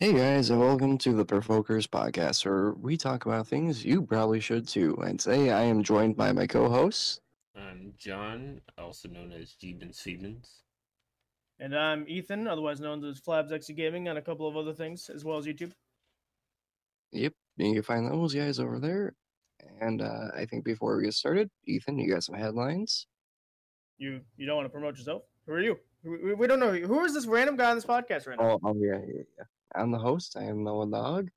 Hey guys, and welcome to the Provokers podcast, where we talk about things you probably should too. And today I am joined by my co-hosts. I'm John, also known as Jeebin Stevens. And I'm Ethan, otherwise known as Flabs XE Gaming, and a couple of other things, as well as YouTube. Yep, you can find those guys over there. And uh, I think before we get started, Ethan, you got some headlines. You you don't want to promote yourself? Who are you? We, we don't know who is this random guy on this podcast right now. Oh, oh yeah, yeah, yeah. I'm the host. I am Noah Dog,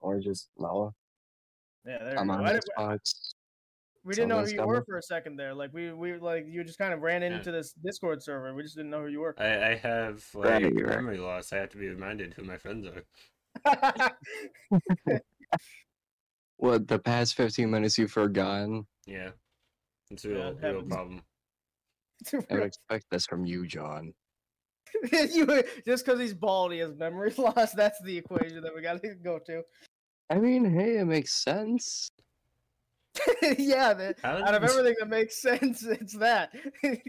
or just Noah. Yeah, there I'm you go. on I the we didn't know who you were for a second there. Like we we like you just kind of ran Yeah. into this Discord server. We just didn't know who you were. I, I have like you're right. memory loss. I have to be reminded who my friends are. What the past 15 minutes you've forgotten? Yeah, it's a Yeah, real, it real problem. I would expect this from you, John. you just because he's bald, he has memory loss. That's the equation that we got to go to. I mean, hey, it makes sense. yeah, the, out of everything that makes sense, it's that.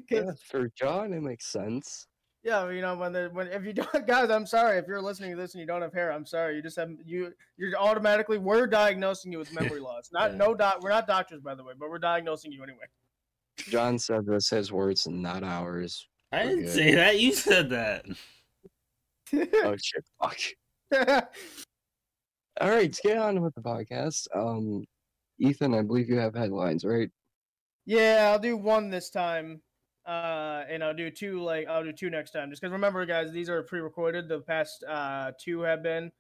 Yeah, for John, it makes sense. Yeah, you know when the when if you don't guys, I'm sorry if you're listening to this and you don't have hair. I'm sorry. You just have you you're automatically we're diagnosing you with memory loss. Not Yeah. no doc. We're not doctors by the way, but we're diagnosing you anyway. John said this his words, not ours. I didn't good. say that. You said that. Oh shit! Fuck. All right, let's get on with the podcast. Um, Ethan, I believe you have headlines, right? yeah, I'll do one this time, uh, and I'll do two like I'll do two next time. Just because remember, guys, these are pre-recorded. The past uh two have been,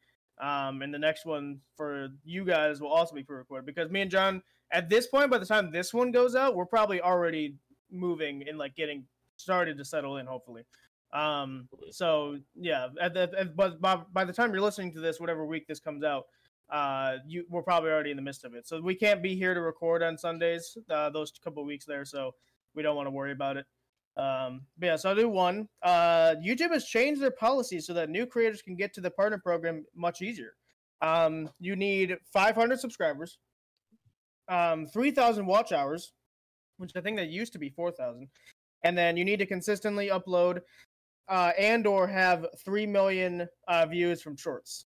um, and the next one for you guys will also be pre-recorded because me and John at this point, by the time this one goes out, we're probably already moving and like getting started to settle in. Hopefully, um, so yeah. At the at, but by, by the time you're listening to this, whatever week this comes out, uh, you we're probably already in the midst of it. So we can't be here to record on Sundays. Uh, those couple weeks there, so we don't want to worry about it. Um, but yeah, so I'll do one. Uh, YouTube has changed their policy so that new creators can get to the partner program much easier. Um, you need 500 subscribers, um, 3,000 watch hours, which I think that used to be 4,000, and then you need to consistently upload uh, and or have 3 million uh, views from shorts.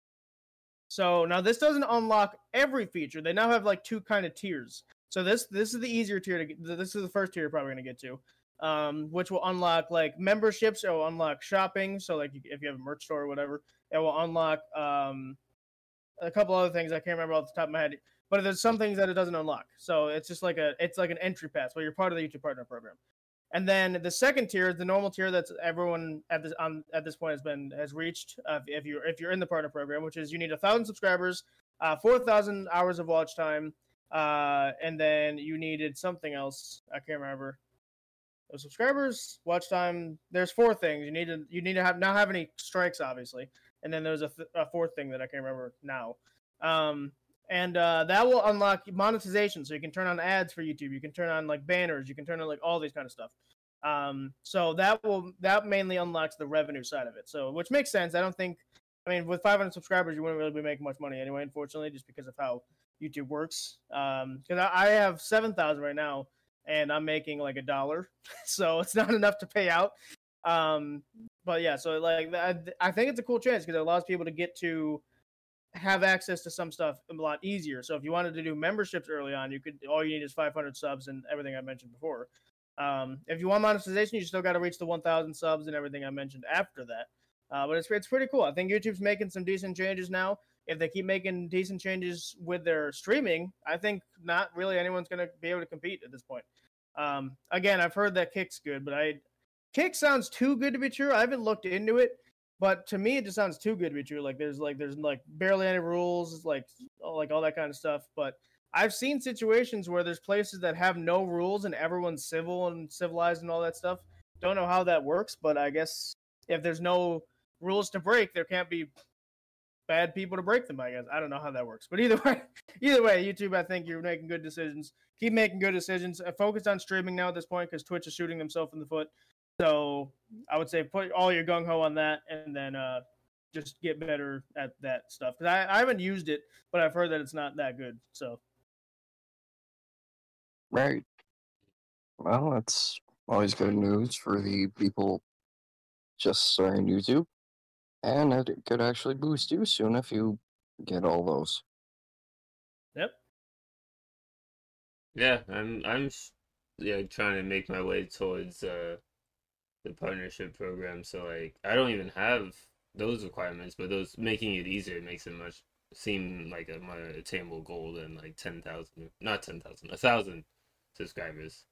So now this doesn't unlock every feature. They now have like two kind of tiers. So this this is the easier tier to get. This is the first tier you're probably gonna get to, um, which will unlock like memberships. It will unlock shopping. So like if you have a merch store or whatever, it will unlock um, a couple other things I can't remember off the top of my head. But there's some things that it doesn't unlock. So it's just like a it's like an entry pass. Well, you're part of the YouTube Partner Program. And then the second tier is the normal tier that's everyone at this on at this point has been has reached. Uh, if- you're if you're in the partner program, which is you need a thousand subscribers, uh, four thousand hours of watch time, uh, and then you needed something else. I can't remember. Subscribers, watch time. There's four things you need to you need to have not have any strikes, obviously, and then there's a, th- a fourth thing that I can't remember now. Um, and uh, that will unlock monetization, so you can turn on ads for YouTube. You can turn on like banners. You can turn on like all these kind of stuff. Um, so that will that mainly unlocks the revenue side of it. So which makes sense. I don't think. I mean, with 500 subscribers, you wouldn't really be making much money anyway. Unfortunately, just because of how YouTube works. Um, because I, I have 7,000 right now, and I'm making like a dollar, so it's not enough to pay out. Um, but yeah, so like that, I think it's a cool chance because it allows people to get to have access to some stuff a lot easier. So if you wanted to do memberships early on, you could. All you need is 500 subs and everything I mentioned before. Um, if you want monetization, you still got to reach the 1,000 subs and everything I mentioned after that. Uh, but it's it's pretty cool. I think YouTube's making some decent changes now. If they keep making decent changes with their streaming, I think not really anyone's going to be able to compete at this point. Um, again, I've heard that Kick's good, but I Kick sounds too good to be true. I haven't looked into it, but to me, it just sounds too good to be true. Like there's like there's like barely any rules, like all- like all that kind of stuff. But I've seen situations where there's places that have no rules and everyone's civil and civilized and all that stuff. Don't know how that works, but I guess if there's no rules to break, there can't be bad people to break them. I guess I don't know how that works, but either way, either way, YouTube, I think you're making good decisions. Keep making good decisions. Uh, Focus on streaming now at this point because Twitch is shooting themselves in the foot. So I would say put all your gung ho on that, and then uh, just get better at that stuff. Because I, I haven't used it, but I've heard that it's not that good. So Right. Well, that's always good news for the people just starting YouTube. And it could actually boost you soon if you get all those. Yep. Yeah, I'm I'm yeah trying to make my way towards uh the partnership program. So like I don't even have those requirements, but those making it easier makes it much seem like a more attainable goal than like ten thousand, not ten thousand, a thousand subscribers.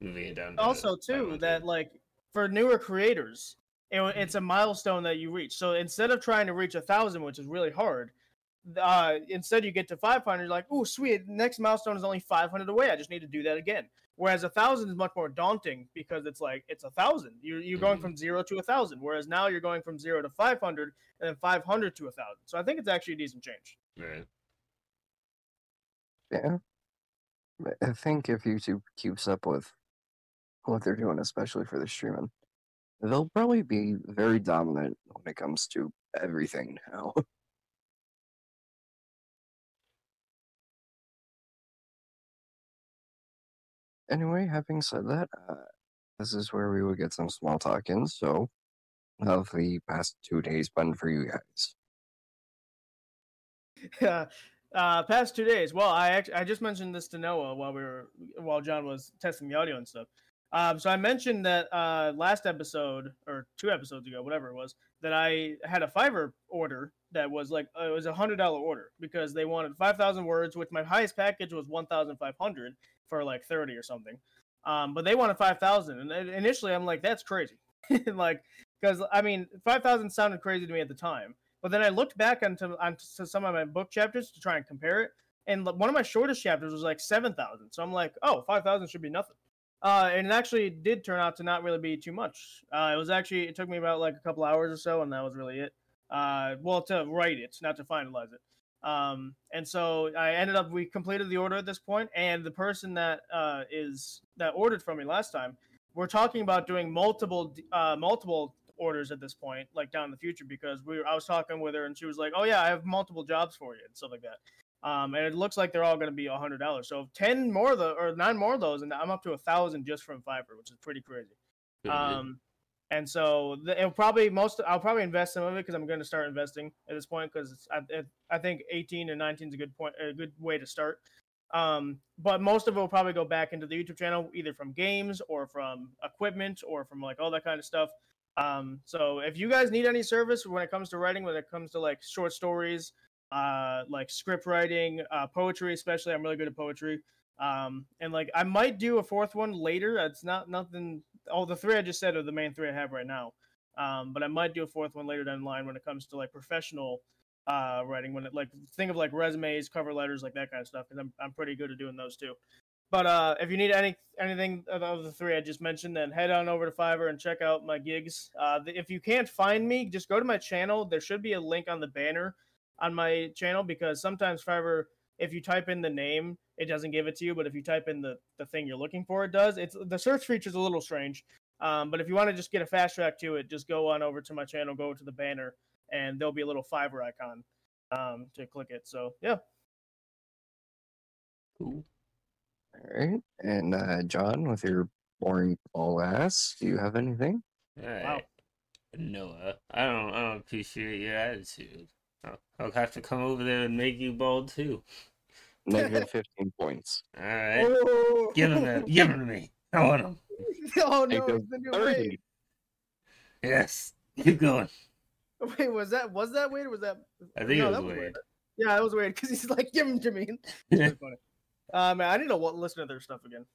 Moving it down. Also too that like for newer creators it, it's a milestone that you reach so instead of trying to reach a thousand which is really hard uh instead you get to 500 you're like oh sweet next milestone is only 500 away i just need to do that again whereas a thousand is much more daunting because it's like it's a thousand you're, you're going Mhm. from zero to a thousand whereas now you're going from zero to 500 and then 500 to a thousand so i think it's actually a decent change Right. Yeah. I think if YouTube keeps up with what they're doing, especially for the streaming, they'll probably be very dominant when it comes to everything now. anyway, having said that, uh, this is where we would get some small talk in. So, how have the past two days been for you guys? Yeah. Uh, past two days. Well, I actually I just mentioned this to Noah while we were while John was testing the audio and stuff. Um, so I mentioned that uh, last episode or two episodes ago, whatever it was, that I had a Fiverr order that was like it was a hundred dollar order because they wanted five thousand words, which my highest package was one thousand five hundred for like thirty or something. Um, but they wanted five thousand, and initially I'm like, that's crazy, like because I mean five thousand sounded crazy to me at the time. But then I looked back onto, onto some of my book chapters to try and compare it, and one of my shortest chapters was like seven thousand. So I'm like, oh, oh, five thousand should be nothing. Uh, and it actually did turn out to not really be too much. Uh, it was actually it took me about like a couple hours or so, and that was really it. Uh, well, to write it, not to finalize it. Um, and so I ended up we completed the order at this point, and the person that uh, is that ordered from me last time, we're talking about doing multiple uh, multiple orders at this point, like down in the future, because we were, I was talking with her and she was like, "Oh yeah, I have multiple jobs for you and stuff like that." Um, and it looks like they're all going to be a hundred dollars. So ten more of the or nine more of those, and I'm up to a thousand just from Fiverr, which is pretty crazy. Um, and so the, probably most I'll probably invest some of it because I'm going to start investing at this point because I, I think 18 and 19 is a good point, a good way to start. Um, but most of it will probably go back into the YouTube channel, either from games or from equipment or from like all that kind of stuff. Um, so if you guys need any service when it comes to writing, when it comes to like short stories, uh, like script writing, uh, poetry, especially, I'm really good at poetry. Um, and like I might do a fourth one later. It's not nothing. All the three I just said are the main three I have right now. Um, but I might do a fourth one later down the line when it comes to like professional uh writing. When it like think of like resumes, cover letters, like that kind of stuff. Because I'm I'm pretty good at doing those too. But uh, if you need any anything of the three I just mentioned, then head on over to Fiverr and check out my gigs. Uh, if you can't find me, just go to my channel. There should be a link on the banner on my channel because sometimes Fiverr, if you type in the name, it doesn't give it to you. But if you type in the, the thing you're looking for, it does. It's the search feature is a little strange. Um, but if you want to just get a fast track to it, just go on over to my channel, go to the banner, and there'll be a little Fiverr icon um, to click it. So yeah, Cool. All right. And uh, John, with your boring ball ass, do you have anything? All right. Noah, I don't, I don't appreciate your attitude. I'll, I'll have to come over there and make you bald too. Negative 15 points. All right, Oh, give him that. Give him to me. I want him. oh no, Negative it's the new 30. weight. Yes. Keep going. Wait, was that was that weird? or was that? I think no, it that was Wade. weird. Yeah, that was weird because he's like, "Give him to me." It's really funny. Uh, man, I need to wa- listen to their stuff again.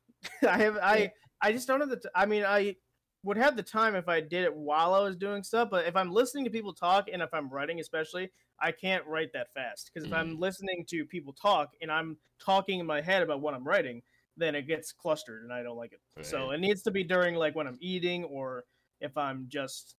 I have, I, I just don't have the. T- I mean, I would have the time if I did it while I was doing stuff. But if I'm listening to people talk and if I'm writing, especially, I can't write that fast because if I'm listening to people talk and I'm talking in my head about what I'm writing, then it gets clustered and I don't like it. So it needs to be during like when I'm eating or if I'm just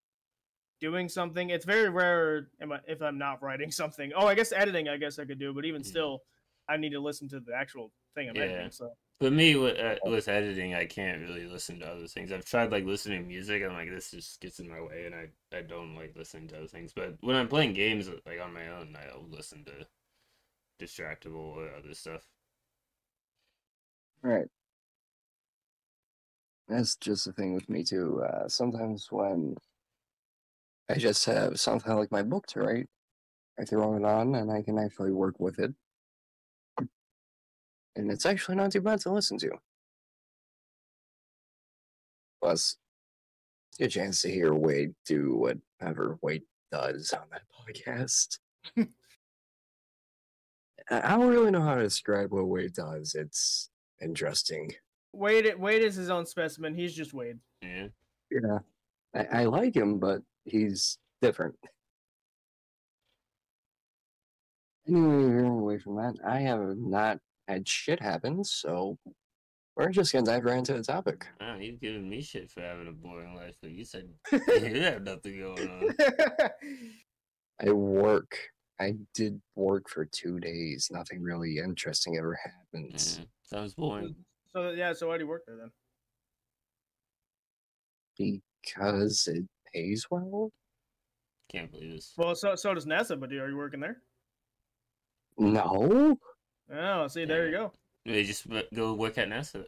doing something. It's very rare if I'm not writing something. Oh, I guess editing. I guess I could do, but even Mhm. still, I need to listen to the actual thing I'm Yeah. editing. So But me with uh, with editing, I can't really listen to other things. I've tried like listening to music, and like this just gets in my way, and I I don't like listening to other things. But when I'm playing games like on my own, I'll listen to distractible or other stuff. All right. That's just the thing with me too. Uh, sometimes when I just have something like my book to write. I throw it on and I can actually work with it. And it's actually not too bad to listen to. Plus, get a chance to hear Wade do whatever Wade does on that podcast. I I don't really know how to describe what Wade does. It's interesting. Wade, Wade is his own specimen. He's just Wade. Yeah. Yeah. I, I like him, but he's different. Anyway, veering away from that, I have not had shit happen, so we're just gonna dive right into the topic. Wow, you giving me shit for having a boring life, but you said you have nothing going on. I work. I did work for two days. Nothing really interesting ever happens Yeah, sounds boring. so yeah, so why do you work there then? because it pays well. Can't believe this. Well, so so does NASA, but are you working there? No, Oh, see, there you go. They just go work at NASA.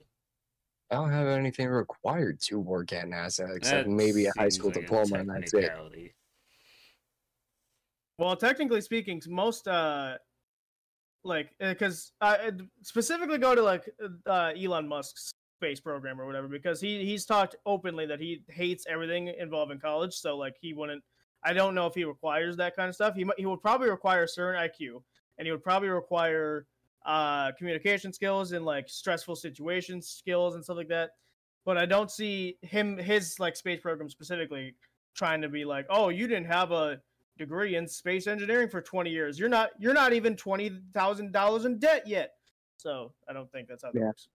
I don't have anything required to work at NASA except That maybe a high seems school like a diploma, and that's it. technicality. Well, technically speaking, most uh, like because uh, uh, specifically go to like uh, Elon Musk's space program or whatever because he he's talked openly that he hates everything involving college. So like he wouldn't. I don't know if he requires that kind of stuff. He might- he would probably require a certain IQ, and he would probably require uh communication skills and like stressful situations skills and stuff like that. But I don't see him his like space program specifically trying to be like, oh, you didn't have a degree in space engineering for 20 years. You're not you're not even twenty thousand dollars in debt yet. So I don't think that's how that Yeah. works.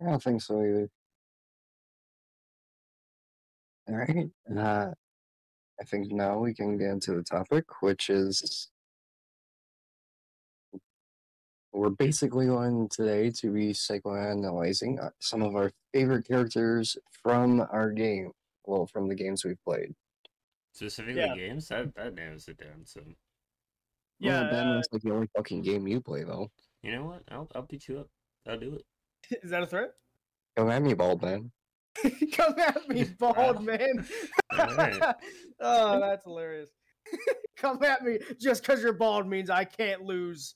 I don't think so either. All right. Uh, I think now we can get into the topic, which is we're basically going today to be psychoanalyzing uh, some of our favorite characters from our game. Well, from the games we've played. Specifically Yeah. games, that that narrows it down. So Yeah, well, Ben uh, like the only fucking game you play though. you know what? I'll I'll beat you up. I'll do it. is that a threat? Come at me, bald man. Come at me, bald man. Alright. oh, that's hilarious. Come at me just because you're bald means I can't lose.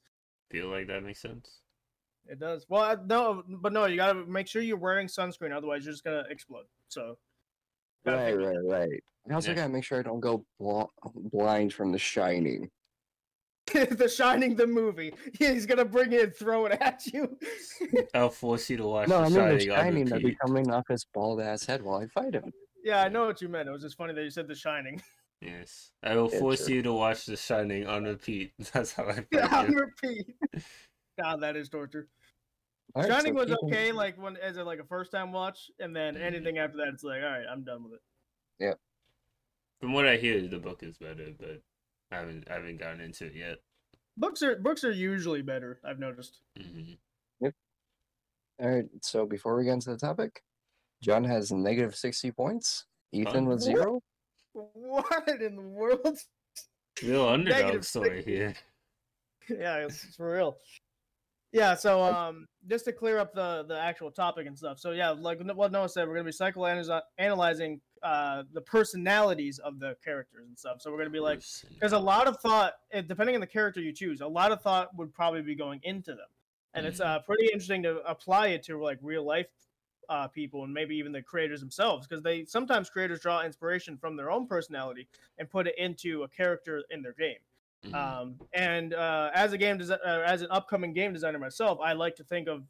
Feel like that makes sense. It does. Well, I- no, but no, you gotta make sure you're wearing sunscreen, otherwise you're just gonna explode. So, Right, right, right. I also Yeah. gotta make sure I don't go bl- blind from The Shining. the Shining, the movie. He's gonna bring it and throw it at you. I'll force you to watch No, The I mean The Shining on Shining that be coming off his bald ass head while I fight him. yeah, I know what you meant. It was just funny that you said The Shining. Yes, I will Yeah, force true. you to watch The Shining on repeat. That's how I Yeah, on repeat. God, that is torture. All right, Shining so was keeping- okay, like when as a like a first time watch, and then Mhm. anything after that, it's like, all right, I'm done with it. Yeah. From what I hear, the book is better, but I haven't I haven't gotten into it yet. Books are books are usually better. I've noticed. hmm All right, so before we get into the topic, John has negative 60 points. Ethan with What? zero. What in the world? Real underdog Negative story 60. here. yeah, it's, it's for real. Yeah, so um, just to clear up the the actual topic and stuff. So yeah, like what Noah said, we're gonna be psychoanalyzing uh the personalities of the characters and stuff. So we're gonna be like, there's a lot of thought, depending on the character you choose, a lot of thought would probably be going into them, and it's Mhm. uh pretty interesting to apply it to like real life uh, people and maybe even the creators themselves because they sometimes creators draw inspiration from their own personality and put it into a character in their game. Mhm. Um, and uh, as a game desi- uh, as an upcoming game designer myself, I like to think of.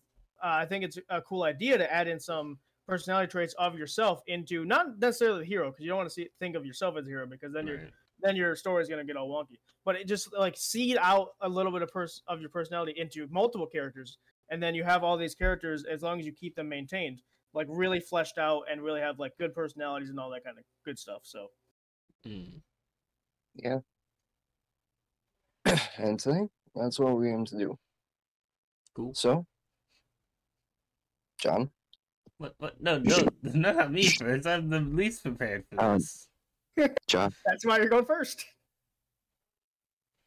Uh, I think it's a cool idea to add in some personality traits of yourself into not necessarily the hero because you don't want to see think of yourself as a hero because then you're then your story is going to get all wonky. But it just like seed out a little bit of pers- of your personality into multiple characters, and then you have all these characters as long as you keep them maintained, like really fleshed out and really have like good personalities and all that kind of good stuff. So Mm. and today, that's what we aim to do. Cool. So, John, What? What? No, no, not me first. I'm the least prepared for Um, this. John, that's why you're going first.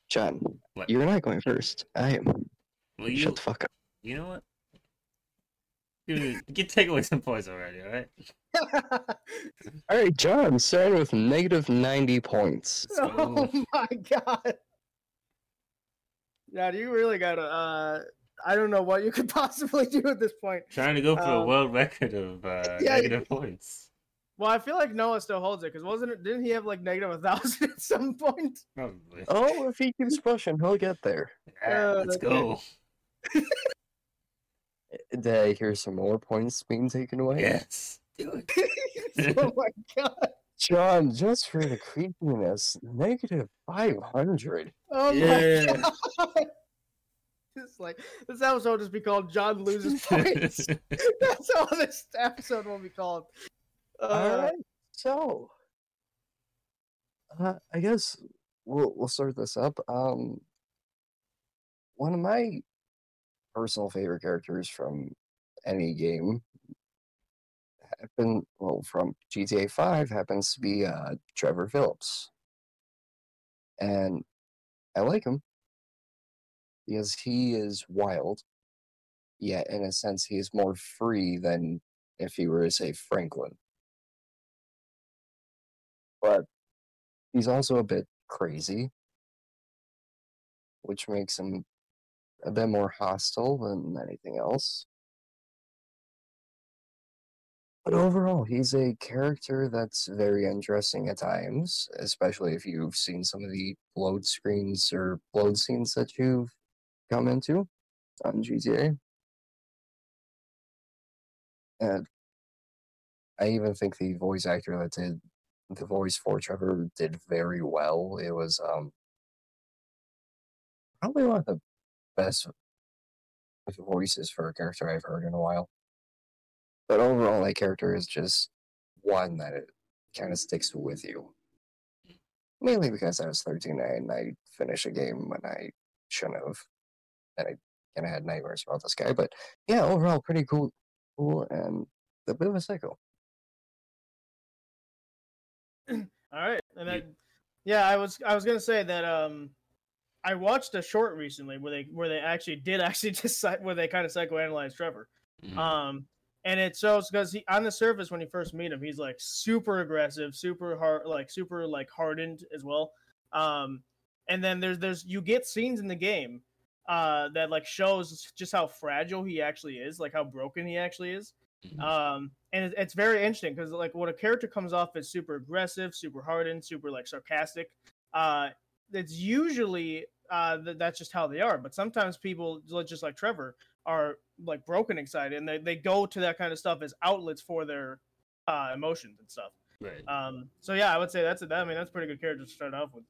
John, What? you're not going first. I am. Well, you, Shut the fuck up. You know what? Get take away some points already, all right? All right, John, starting with negative 90 points. oh my god. Yeah, you really gotta. Uh, I don't know what you could possibly do at this point. Trying to go for a Um, world record of uh, yeah, negative points. Well, I feel like Noah still holds it because wasn't it? Didn't he have like negative a thousand at some point? Probably. Oh, if he keeps pushing, he'll get there. Yeah, uh, let's okay. go. Did I hear some more points being taken away? Yes. Do oh my god. John, just for the creepiness, negative 500. Oh Yeah. my god. Just like this episode will just be called John loses points. That's all this episode will be called. Uh, All right, so uh, I guess we'll we'll start this up. Um, one of my personal favorite characters from any game happen well from GTA Five happens to be uh, Trevor Phillips, and I like him. Because he is wild, yet in a sense he is more free than if he were to say Franklin. But he's also a bit crazy, which makes him a bit more hostile than anything else. But overall, he's a character that's very interesting at times, especially if you've seen some of the load screens or load scenes that you've come into on GTA. And I even think the voice actor that did the voice for Trevor did very well. It was um probably one of the best voices for a character I've heard in a while. But overall, that character is just one that it kind of sticks with you. Mainly because I was 13 and I finished a game when I shouldn't have. And I kind of had nightmares about this guy. But yeah, overall, pretty cool, cool and a bit of a psycho. All right, and You- then yeah, I was I was gonna say that um, I watched a short recently where they where they actually did actually just where they kind of psychoanalyzed Trevor. Mhm. Um, and it shows because he on the surface when you first meet him, he's like super aggressive, super hard, like super like hardened as well. Um, and then there's there's you get scenes in the game uh that like shows just how fragile he actually is, like how broken he actually is. Mhm. Um, and it, it's very interesting because like what a character comes off as super aggressive, super hardened, super like sarcastic, uh, it's usually uh th- that's just how they are. But sometimes people just like Trevor are like broken excited, and they they go to that kind of stuff as outlets for their uh emotions and stuff. Right. Um, so yeah, I would say that's a, I mean that's a pretty good character to start off with.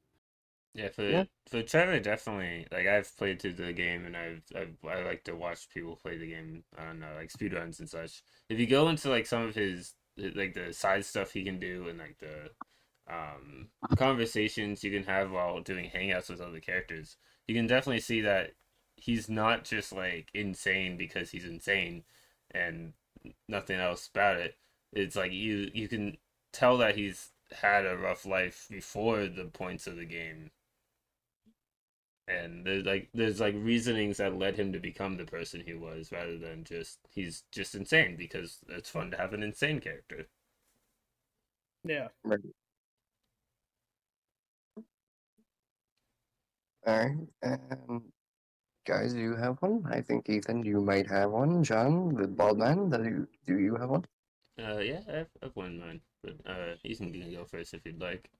Yeah, for Yeah. for Trevor, definitely. Like I've played through the game, and I've, I've I like to watch people play the game on uh, like speedruns and such. If you go into like some of his like the side stuff he can do, and like the um conversations you can have while doing hangouts with other characters, you can definitely see that he's not just like insane because he's insane, and nothing else about it. It's like you you can tell that he's had a rough life before the points of the game and there's like there's like reasonings that led him to become the person he was rather than just he's just insane because it's fun to have an insane character Yeah. Right. All right, and guys, do you have one? I think Ethan, you might have one. John, the bald man, do you, do you have one? uh yeah i've, I've one in mind but uh ethan can go first if you'd like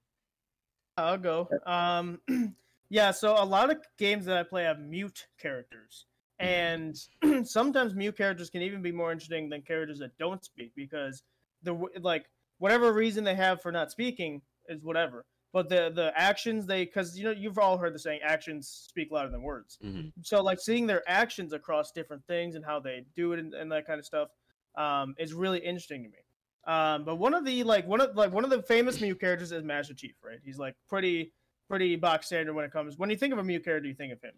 I'll go. Um, yeah, so a lot of games that I play have mute characters, and sometimes mute characters can even be more interesting than characters that don't speak because the like whatever reason they have for not speaking is whatever, but the the actions they because you know you've all heard the saying actions speak louder than words. hmm So like seeing their actions across different things and how they do it and, and that kind of stuff um, is really interesting to me. Um, but one of the like one of like one of the famous Mew characters is Master Chief, right? He's like pretty pretty box standard when it comes when you think of a Mew character, you think of him,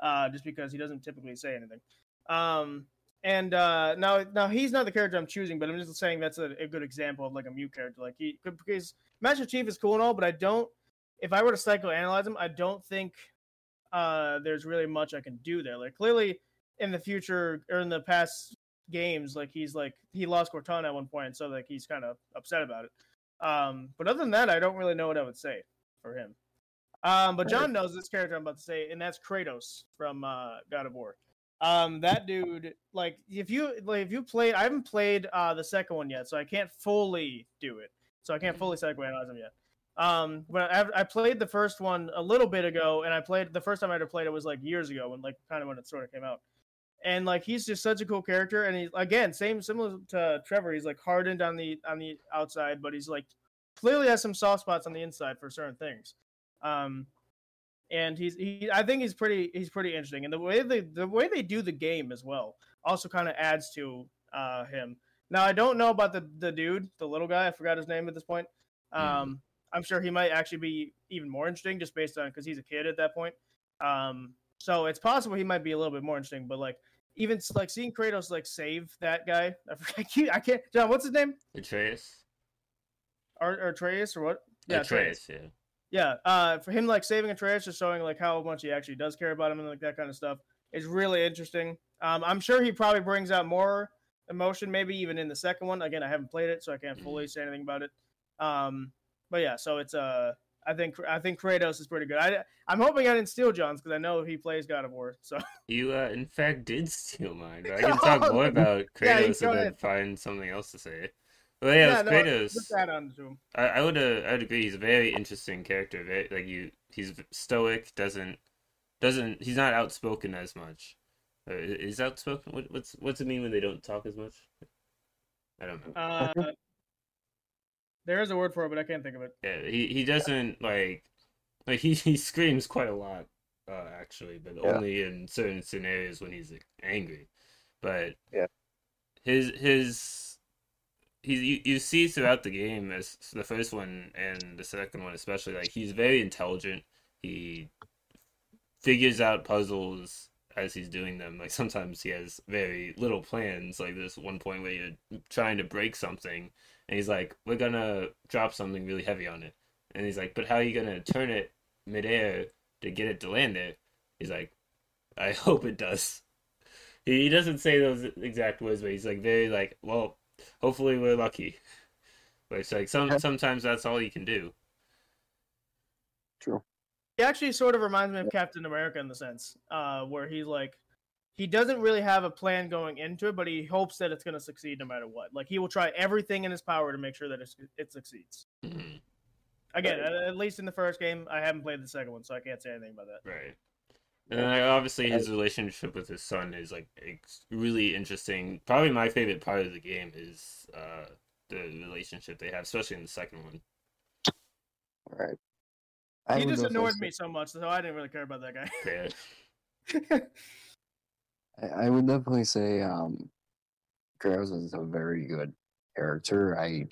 uh, just because he doesn't typically say anything. Um, and uh, now now he's not the character I'm choosing, but I'm just saying that's a, a good example of like a mute character. Like he because Master Chief is cool and all, but I don't. If I were to psychoanalyze him, I don't think uh, there's really much I can do there. Like clearly in the future or in the past games, like he's like he lost Cortana at one point, so like he's kind of upset about it. Um, but other than that, I don't really know what I would say for him. Um, but John knows this character I'm about to say, and that's Kratos from uh, God of War. Um, that dude, like, if you like, if you played, I haven't played uh the second one yet, so I can't fully do it. So I can't fully psychoanalyze him yet. Um, but I, I played the first one a little bit ago, and I played the first time I ever played it was like years ago, when like kind of when it sort of came out. And like he's just such a cool character, and he again same similar to Trevor. He's like hardened on the on the outside, but he's like clearly has some soft spots on the inside for certain things. Um, and he's he I think he's pretty he's pretty interesting, and the way they the way they do the game as well also kind of adds to uh him. Now I don't know about the the dude, the little guy. I forgot his name at this point. Um, mm. I'm sure he might actually be even more interesting just based on because he's a kid at that point. Um, so it's possible he might be a little bit more interesting. But like even like seeing Kratos like save that guy, I can't. I can't John, what's his name? Atreus. Or, or Atreus or what? Yeah, Atreus. Atreus. Yeah. Yeah. Uh, for him like saving Atreus, just showing like how much he actually does care about him and like that kind of stuff is really interesting. Um, I'm sure he probably brings out more emotion, maybe even in the second one. Again, I haven't played it, so I can't fully mm-hmm. say anything about it. Um, but yeah, so it's uh, I think I think Kratos is pretty good. I I'm hoping I didn't steal John's because I know he plays God of War. So you uh, in fact did steal mine. I can talk more about Kratos yeah, and then find something else to say. Well, yeah, yeah no, Kratos. I, I would uh, I would agree. He's a very interesting character. Very, like you, he's stoic. Doesn't doesn't he's not outspoken as much. Uh, is outspoken? What, what's what's it mean when they don't talk as much? I don't know. Uh, there is a word for it, but I can't think of it. Yeah, he he doesn't like like he he screams quite a lot, uh, actually, but yeah. only in certain scenarios when he's like, angry. But yeah, his his he's you, you see throughout the game as the first one and the second one especially like he's very intelligent. He figures out puzzles as he's doing them. Like sometimes he has very little plans. Like this one point where you're trying to break something and he's like, "We're gonna drop something really heavy on it," and he's like, "But how are you gonna turn it midair to get it to land there?" He's like, "I hope it does." He, he doesn't say those exact words, but he's like very like, "Well, hopefully we're lucky." But it's like some sometimes that's all you can do. True. He actually sort of reminds me of Captain America in the sense, uh, where he's like, he doesn't really have a plan going into it, but he hopes that it's going to succeed no matter what. Like he will try everything in his power to make sure that it, it succeeds. Mm-hmm. Again, at, at, least in the first game, I haven't played the second one, so I can't say anything about that. Right. And then obviously, his relationship with his son is like really interesting. Probably my favorite part of the game is uh, the relationship they have, especially in the second one. Right. he just annoyed me so much, so I didn't really care about that guy. Yeah. I, I would definitely say um, Kratos is a very good character. I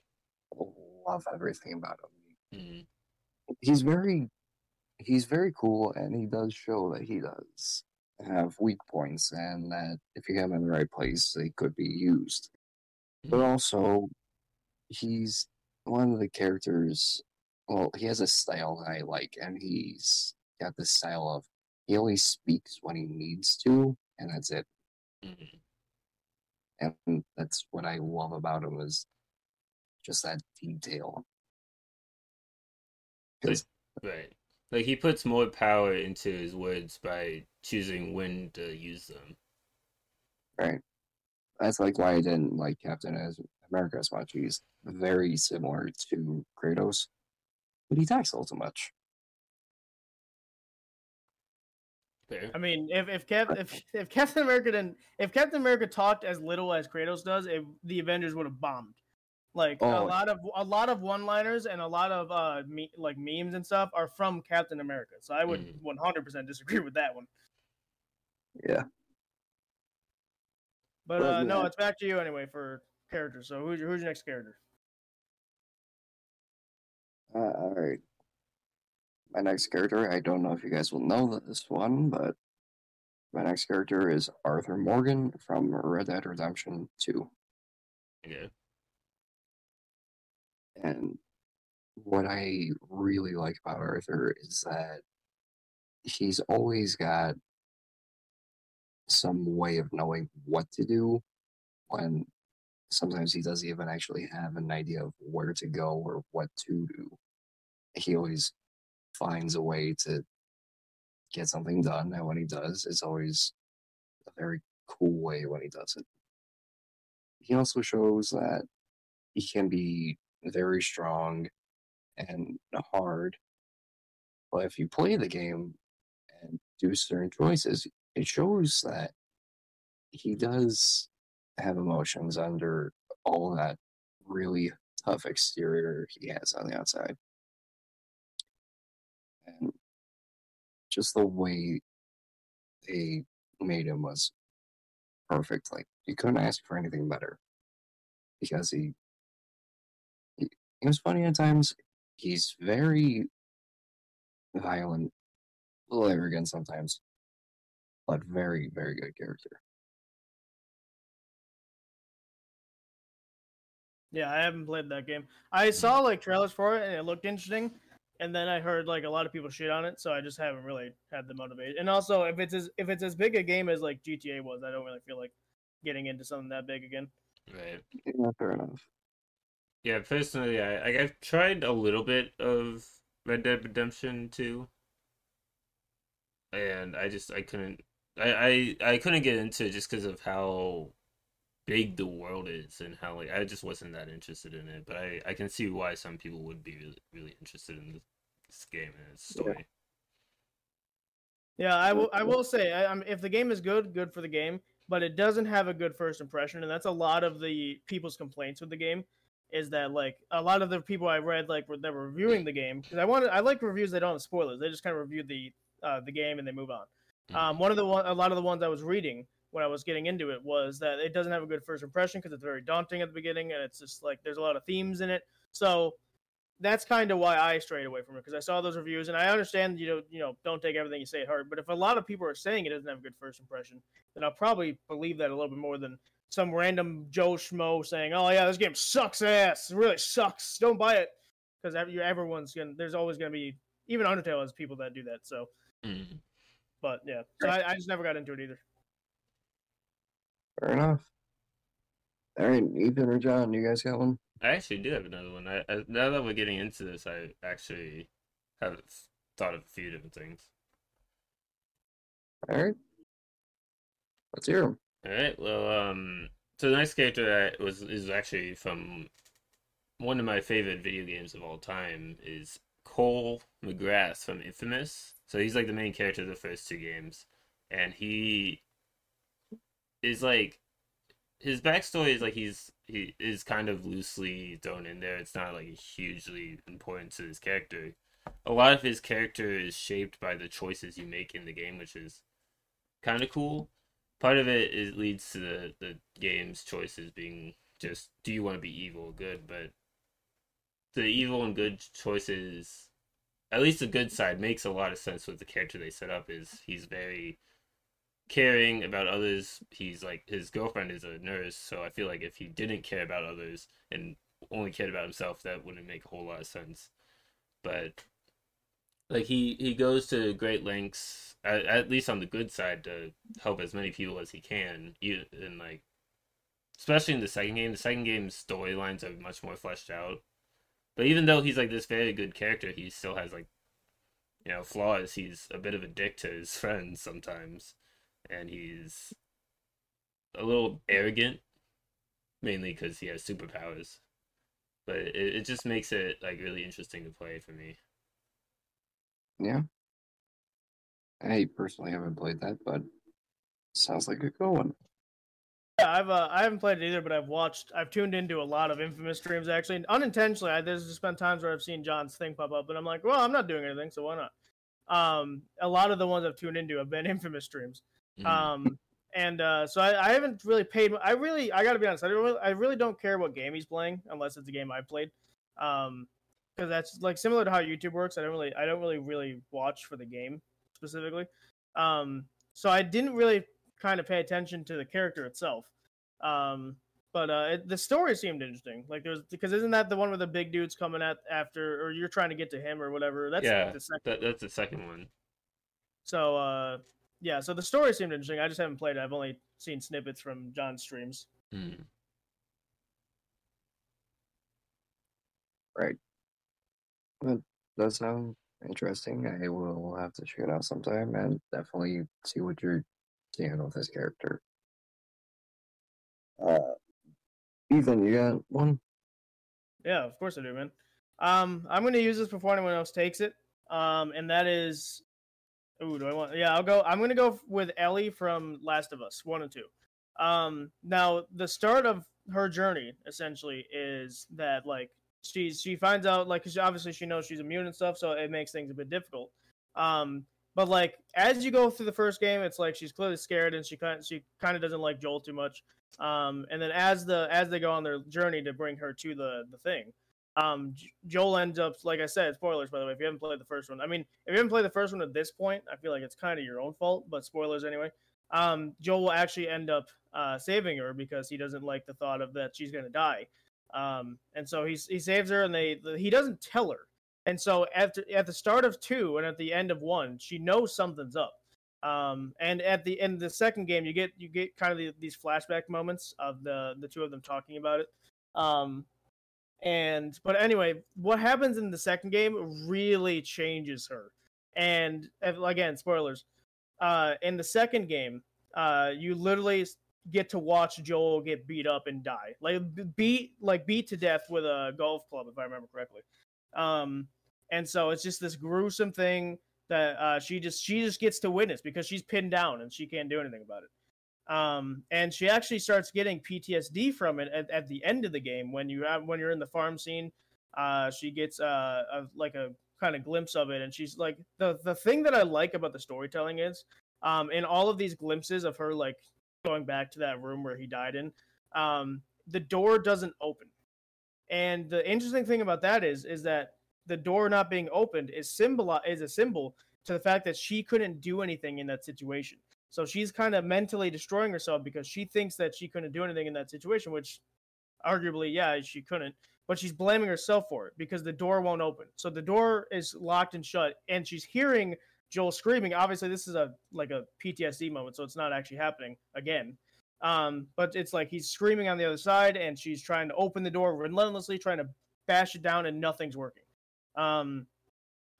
love everything about him. Mm-hmm. He's very, he's very cool, and he does show that he does have weak points, and that if you have him in the right place, they could be used. Mm-hmm. But also, he's one of the characters. Well, he has a style that I like, and he's got this style of he only speaks when he needs to, and that's it. Mm-hmm. And that's what I love about him is just that detail. Right. Like he puts more power into his words by choosing when to use them. Right. That's like why I didn't like Captain America as much. He's very similar to Kratos, but he talks a little too much. Fair. I mean, if if, Cap, if if Captain America didn't, if Captain America talked as little as Kratos does, if the Avengers would have bombed. Like oh. a lot of a lot of one-liners and a lot of uh me, like memes and stuff are from Captain America. So I would mm. 100% disagree with that one. Yeah. But uh, no, it's back to you anyway for characters. So who's your, who's your next character? Uh, all right my next character, I don't know if you guys will know this one, but my next character is Arthur Morgan from Red Dead Redemption 2. Yeah. And what I really like about Arthur is that he's always got some way of knowing what to do when sometimes he doesn't even actually have an idea of where to go or what to do. He always finds a way to get something done, and when he does, it's always a very cool way when he does it. He also shows that he can be very strong and hard, but if you play the game and do certain choices, it shows that he does have emotions under all that really tough exterior he has on the outside. And just the way they made him was perfect. Like you couldn't ask for anything better because he he, he was funny at times. He's very violent, a little arrogant sometimes, but very very good character. Yeah, I haven't played that game. I saw mm-hmm. like trailers for it and it looked interesting, and then I heard like a lot of people shit on it, so I just haven't really had the motivation. And also, if it's as if it's as big a game as like GTA was, I don't really feel like getting into something that big again. Right. Yeah, fair enough. Yeah, personally, I I- I've tried a little bit of Red Dead Redemption 2, and I just I couldn't I I, I couldn't get into it just because of how big the world is and how like I just wasn't that interested in it. But I I can see why some people would be really really interested in this game and its story. Yeah, I will. I will say, I, I'm, if the game is good, good for the game. But it doesn't have a good first impression, and that's a lot of the people's complaints with the game. Is that like a lot of the people I read like were that were reviewing the game because I wanted I like reviews that don't have spoilers. They just kind of review the uh, the game and they move on. Um, one of the one a lot of the ones I was reading when I was getting into it was that it doesn't have a good first impression because it's very daunting at the beginning and it's just like there's a lot of themes in it. So that's kind of why I strayed away from it because I saw those reviews and I understand you know you know don't take everything you say at heart. But if a lot of people are saying it doesn't have a good first impression, then I'll probably believe that a little bit more than some random Joe schmo saying, "Oh yeah, this game sucks ass. It really sucks. Don't buy it." Because everyone's gonna there's always gonna be even Undertale has people that do that. So, Mhm. but yeah, so I, I just never got into it either. Fair enough. All right, Ethan or John, you guys got one? I actually do have another one. I, I now that we're getting into this, I actually have thought of a few different things. All right. Let's hear them. All right. Well, um, so the next character that was is actually from one of my favorite video games of all time is Cole McGrath from Infamous. So he's like the main character of the first two games, and he is like his backstory is like he's he is kind of loosely thrown in there. It's not like hugely important to his character. A lot of his character is shaped by the choices you make in the game, which is kind of cool part of it is leads to the, the game's choices being just do you want to be evil or good? But the evil and good choices at least the good side makes a lot of sense with the character they set up is he's very caring about others. He's like his girlfriend is a nurse so i feel like if he didn't care about others and only cared about himself that wouldn't make a whole lot of sense. But like he he goes to great lengths at, at least on the good side to help as many people as he can you and like especially in the second game. The second game's storylines are much more fleshed out. But even though he's like this very good character he still has like you know flaws. He's a bit of a dick to his friends sometimes. And he's a little arrogant mainly because he has superpowers. But it, it just makes it like really interesting to play for me Yeah. I personally haven't played that, but sounds like a good one. Yeah, I've uh, I haven't played it either, but I've watched. I've tuned into a lot of Infamous streams actually, and unintentionally. I, there's just been times where I've seen John's thing pop up, and I'm like, well, I'm not doing anything, so why not? Um, a lot of the ones I've tuned into have been Infamous streams. Mhm. Um, and uh, so I, I haven't really paid. I really, I got to be honest. I don't really, I really don't care what game he's playing unless it's a game I played. Um, because that's like similar to how YouTube works. I don't really, I don't really, really watch for the game specifically. Um, so I didn't really kind of pay attention to the character itself. Um, but uh, it, the story seemed interesting. Like there was because isn't that the one where the big dude's coming at after, or you're trying to get to him or whatever? That's yeah the second. that, that's the second one So uh, yeah, so the story seemed interesting. I just haven't played it. I've only seen snippets from John's streams. Hmm. Right. That does sound interesting. I will have to check it out sometime and definitely see what you're seeing with this character. Uh, Ethan, you got one? Yeah, of course I do, man. Um, I'm gonna use this before anyone else takes it. Um, and that is, ooh, do I want? Yeah, I'll go. I'm gonna go with Ellie from Last of Us one and two. Um, now the start of her journey essentially is that like she's she finds out like cause obviously she knows she's immune and stuff, so it makes things a bit difficult. Um, but like as you go through the first game, it's like she's clearly scared and she kind she kind of doesn't like Joel too much. Um, and then as the as they go on their journey to bring her to the the thing, um, Joel ends up like I said, spoilers by the way. If you haven't played the first one, I mean, if you haven't played the first one at this point, I feel like it's kind of your own fault. But spoilers anyway. Um, Joel will actually end up uh, saving her because he doesn't like the thought of that she's gonna die. Um, and so he he saves her, and they he doesn't tell her. And so at at the start of two and at the end of one, she knows something's up. Um, and at the end of the second game, you get you get kind of the, these flashback moments of the the two of them talking about it. Um, and but anyway, what happens in the second game really changes her. And again, spoilers. Uh, in the second game, uh, you literally get to watch Joel get beat up and die, like beat like beat to death with a golf club, if I remember correctly. Um, and so it's just this gruesome thing that uh, she just she just gets to witness because she's pinned down and she can't do anything about it. Um, and she actually starts getting PTSD from it at, at the end of the game when you have when you're in the farm scene. Uh, she gets uh, a, like a kind of glimpse of it, and she's like the the thing that I like about the storytelling is um, in all of these glimpses of her like going back to that room where he died in, um, the door doesn't open. And the interesting thing about that is is that the door not being opened is symbol is a symbol to the fact that she couldn't do anything in that situation. So she's kind of mentally destroying herself because she thinks that she couldn't do anything in that situation, which arguably, yeah, she couldn't. But she's blaming herself for it because the door won't open. So the door is locked and shut, and she's hearing Joel screaming. Obviously, this is a like a PTSD moment, so it's not actually happening again. Um, but it's like he's screaming on the other side, and she's trying to open the door relentlessly, trying to bash it down, and nothing's working. Um,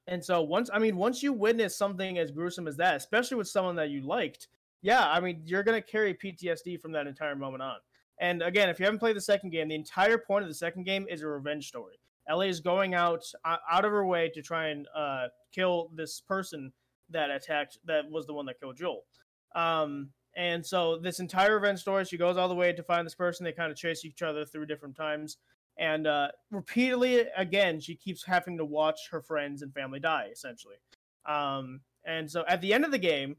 and so once I mean, once you witness something as gruesome as that, especially with someone that you liked, yeah, I mean, you're gonna carry PTSD from that entire moment on. And again, if you haven't played the second game, the entire point of the second game is a revenge story. Ellie is going out out of her way to try and uh, kill this person that attacked that was the one that killed Joel. Um, and so this entire revenge story, she goes all the way to find this person. They kind of chase each other through different times, and uh, repeatedly again, she keeps having to watch her friends and family die essentially. Um, and so at the end of the game,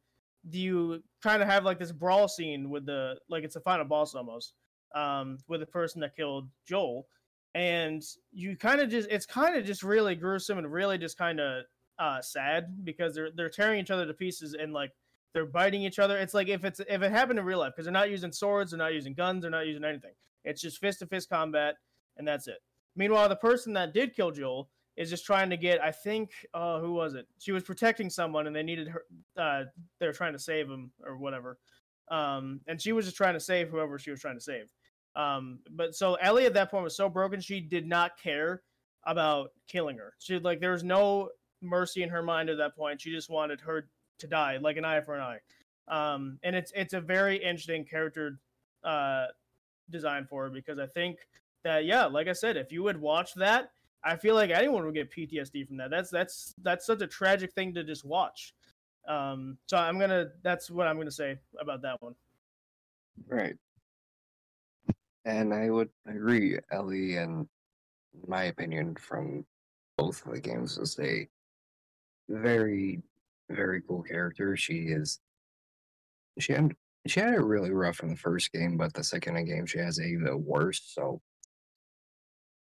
you kind of have like this brawl scene with the like it's a final boss almost um, with the person that killed Joel, and you kind of just it's kind of just really gruesome and really just kind of uh, sad because they're they're tearing each other to pieces and like they're biting each other. It's like if it's if it happened in real life because they're not using swords, they're not using guns, they're not using anything. It's just fist to fist combat, and that's it. Meanwhile, the person that did kill Joel is just trying to get. I think uh, who was it? She was protecting someone, and they needed her. Uh, they were trying to save him or whatever. Um, and she was just trying to save whoever she was trying to save. Um, but so Ellie at that point was so broken she did not care about killing her. She like there was no mercy in her mind at that point. She just wanted her to die, like an eye for an eye. Um, and it's it's a very interesting character uh, design for her because I think that yeah, like I said, if you would watch that, I feel like anyone would get PTSD from that. That's that's that's such a tragic thing to just watch. Um, so I'm gonna that's what I'm gonna say about that one. Right. And I would agree, Ellie, and my opinion from both of the games is a very, very cool character. She is. She had she had it really rough in the first game, but the second game she has it even worse. So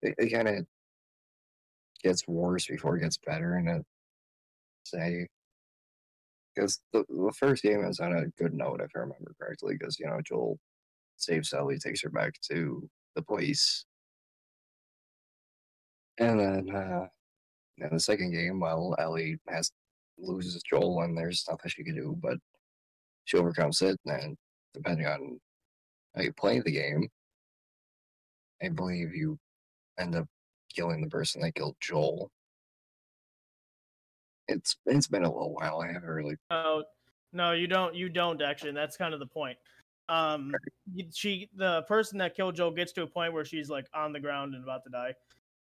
it, it kind of gets worse before it gets better. And it say because the, the first game is on a good note, if I remember correctly. Because you know Joel saves Ellie, takes her back to the place, and then uh, in the second game, well, Ellie has loses Joel, and there's nothing she can do, but she overcomes it. And depending on how you play the game, I believe you end up killing the person that killed Joel. It's it's been a little while. I haven't really. No, no, you don't. You don't actually. And that's kind of the point. Um, she, the person that killed Joel, gets to a point where she's like on the ground and about to die.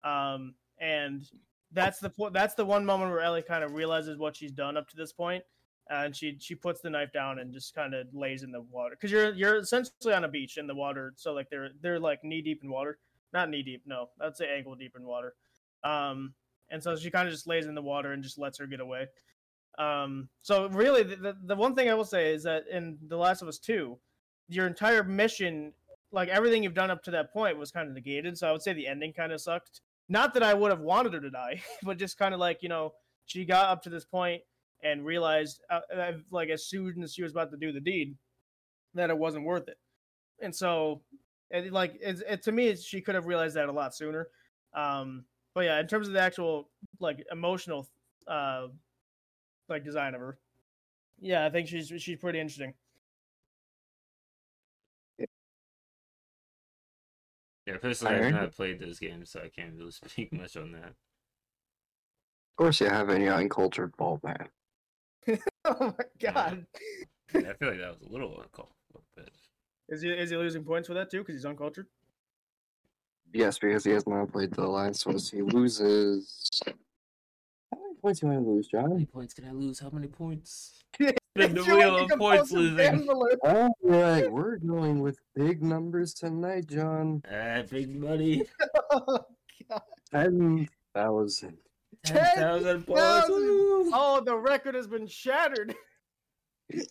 Um, and that's the point. That's the one moment where Ellie kind of realizes what she's done up to this point, and she she puts the knife down and just kind of lays in the water because you're you're essentially on a beach in the water. So like they're they're like knee deep in water, not knee deep. No, I'd say ankle deep in water. Um, and so she kind of just lays in the water and just lets her get away. Um, so really, the, the, the one thing I will say is that in The Last of Us Two, your entire mission, like everything you've done up to that point, was kind of negated. So I would say the ending kind of sucked. Not that I would have wanted her to die, but just kind of like you know she got up to this point and realized, uh, uh, like as soon as she was about to do the deed, that it wasn't worth it. And so, it, like it, it, to me, she could have realized that a lot sooner. Um, but yeah, in terms of the actual like emotional uh like design of her. Yeah, I think she's she's pretty interesting. Yeah, personally, I've not played those games, so I can't really speak much on that. Of course, you have any uncultured ball man. oh my god. Yeah, I feel like that was a little uncultured. but Is he is he losing points for that too? Because he's uncultured. Yes, because he has not played the last one. So he loses. How many points do you want to lose, how many points can I lose? How many points? Spin Spin the wheel of points losing. All right, we're going with big numbers tonight, John. Ah, big money. oh, God. Ten thousand. Ten thousand points. 10,000. Oh, the record has been shattered.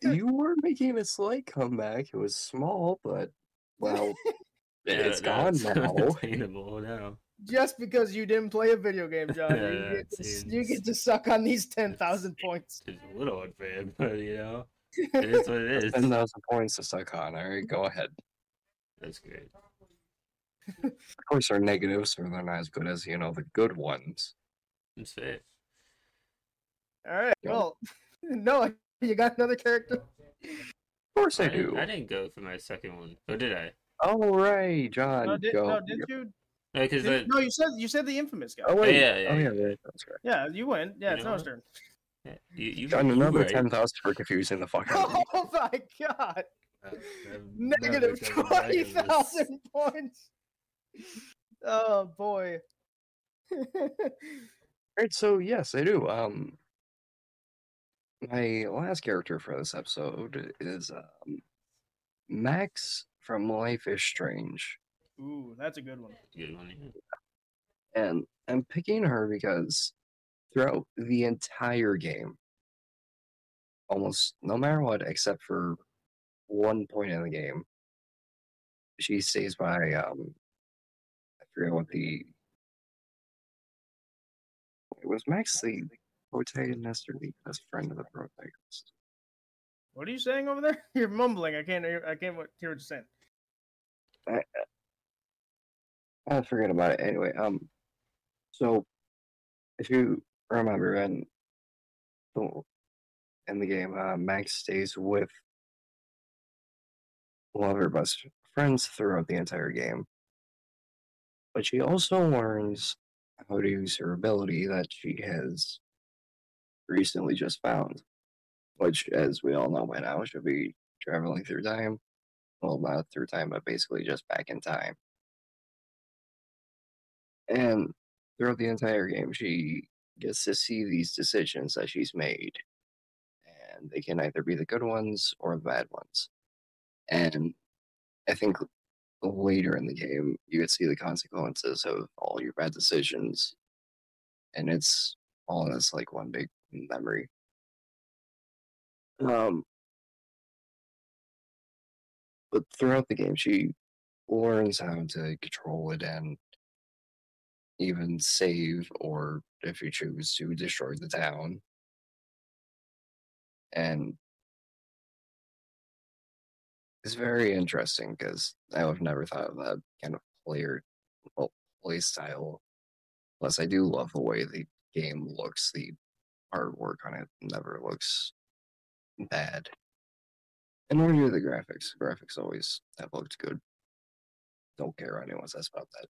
You were making a slight comeback. It was small, but well, Yeah, it's no, gone now. unattainable now. Just because you didn't play a video game, John, Yeah, you, get to, you get to suck on these ten thousand points. It's a little unfair, but you know, it is what it is. Ten thousand points to suck on. All right, go ahead. That's great. Of course, they're negatives, so they're not as good as you know the good ones. It's fair. All right. Yeah. Well, no, you got another character. Of course, I, didn't- do. I didn't go for my second one, or did I? All right, John, No, did, go. no, did you? No, because Did- no, you said you said the infamous guy. Oh wait, yeah, oh yeah, yeah, yeah. that's right. Yeah, you win. Yeah, You it's know Noah's what? turn. you, you, John, you another right. ten thousand for confusing the fuck out of. Oh my god! I'm Negative never coming twenty on points. Oh boy. Alright, so yes, I do. Um, my last character for this episode is um, Max from Life is Strange, Ooh, that's a good one. Good one, and I'm picking her because throughout the entire game, almost no matter what, except for one point in the game, she stays by. Um, I forget what the. It was Max the protagonist or the best friend of the protagonist? What are you saying over there? You're mumbling. I can't. hear- I can't hear what you're saying. I forget about it anyway. Um, so if you remember, the in the game, uh, Max stays with one of her best friends throughout the entire game, but she also learns how to use her ability that she has recently just found, which, as we all know by now, should be traveling through time. Well, not through time, but basically just back in time. And throughout the entire game, she gets to see these decisions that she's made. And they can either be the good ones or the bad ones. And I think later in the game, you could see the consequences of all your bad decisions. And it's all this like one big memory. Um, but throughout the game, she learns how to control it and even save, or if you choose to destroy the town. And it's very interesting because I have never thought of that kind of player well, play style. Plus, I do love the way the game looks. The artwork on it never looks bad. And nor do the graphics. Graphics always have looked good. don't care what anyone says about that.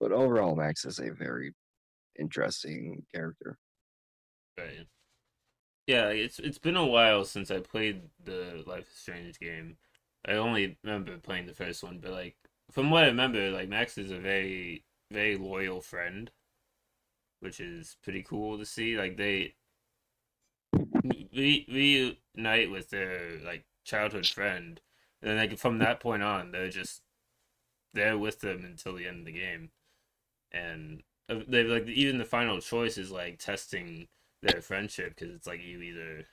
But overall, Max is a very interesting character. Right. Yeah, it's it's been a while since I played the Life is Strange game. I only remember playing the first one, but like from what I remember, like Max is a very very loyal friend, which is pretty cool to see. Like they re- reunite with their like childhood friend, and then like from that point on, they're just they're with them until the end of the game, and they like even the final choice is like testing their friendship because it's like you either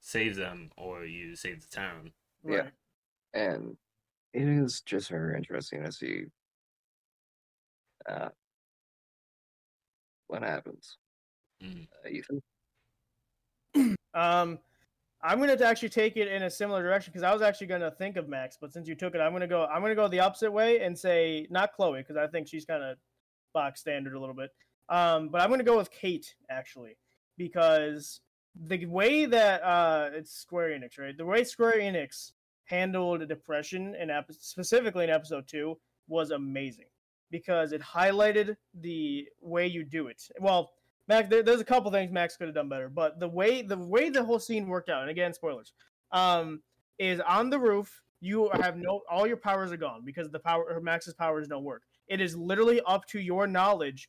save them or you save the town. Yeah. And it is just very interesting to see uh, what happens. Mm. Uh, Ethan? Um, I'm gonna actually take it in a similar direction because I was actually gonna think of Max, but since you took it, I'm gonna go. I'm gonna go the opposite way and say not Chloe because I think she's kind of box standard a little bit. Um, but I'm gonna go with Kate actually because the way that uh, it's Square Enix, right? The way Square Enix handled depression and ep- specifically in episode two was amazing because it highlighted the way you do it. Well, Max, there, there's a couple things Max could have done better, but the way the way the whole scene worked out, and again, spoilers, um, is on the roof. You have no all your powers are gone because the power Max's powers don't work. It is literally up to your knowledge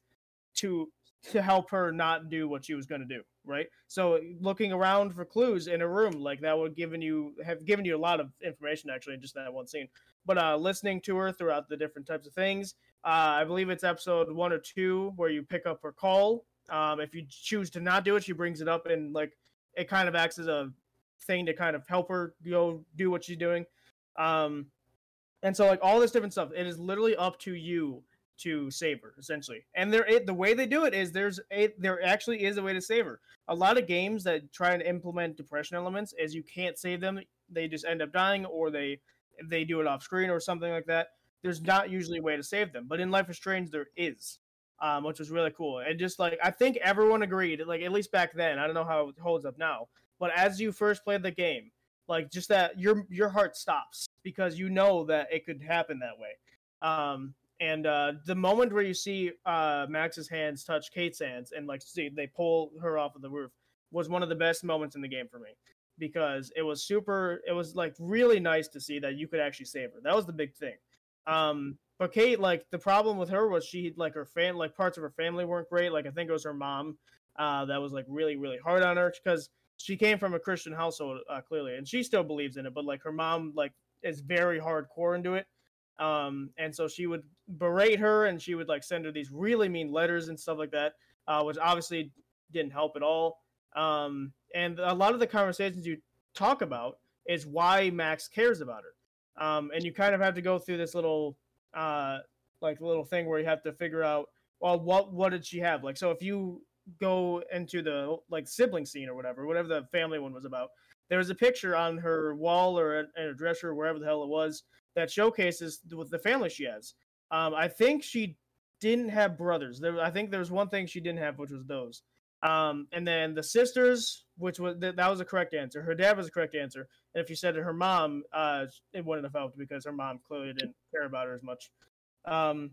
to to help her not do what she was going to do, right? So looking around for clues in a room like that would given you have given you a lot of information actually in just that one scene. But uh, listening to her throughout the different types of things, uh, I believe it's episode one or two where you pick up her call. Um, if you choose to not do it, she brings it up and like it kind of acts as a thing to kind of help her go do what she's doing. Um, and so like all this different stuff, it is literally up to you to save her essentially. And there, it, the way they do it is there's a there actually is a way to save her. A lot of games that try and implement depression elements is you can't save them; they just end up dying, or they they do it off screen or something like that. There's not usually a way to save them, but in Life is Strange there is, um, which was really cool. And just like I think everyone agreed, like at least back then, I don't know how it holds up now, but as you first played the game, like just that your your heart stops because you know that it could happen that way. Um, and uh, the moment where you see uh, Max's hands touch Kate's hands and like see they pull her off of the roof was one of the best moments in the game for me because it was super. It was like really nice to see that you could actually save her. That was the big thing. Um, but Kate, like the problem with her was she like her fan like parts of her family weren't great. Like I think it was her mom uh, that was like really really hard on her because she came from a Christian household uh, clearly, and she still believes in it. But like her mom like is very hardcore into it um, and so she would berate her and she would like send her these really mean letters and stuff like that, uh, which obviously didn't help at all. Um, and a lot of the conversations you talk about is why Max cares about her. Um, and you kind of have to go through this little, uh, like little thing where you have to figure out, well, what what did she have? Like, so if you go into the like sibling scene or whatever, whatever the family one was about, there was a picture on her wall or in a dresser, wherever the hell it was, that showcases with the family she has. Um, I think she didn't have brothers. There, I think there was one thing she didn't have, which was those. Um, and then the sisters, which was that was a correct answer. Her dad was a correct answer. And if you said to her mom, uh, it wouldn't have helped because her mom clearly didn't care about her as much. Um,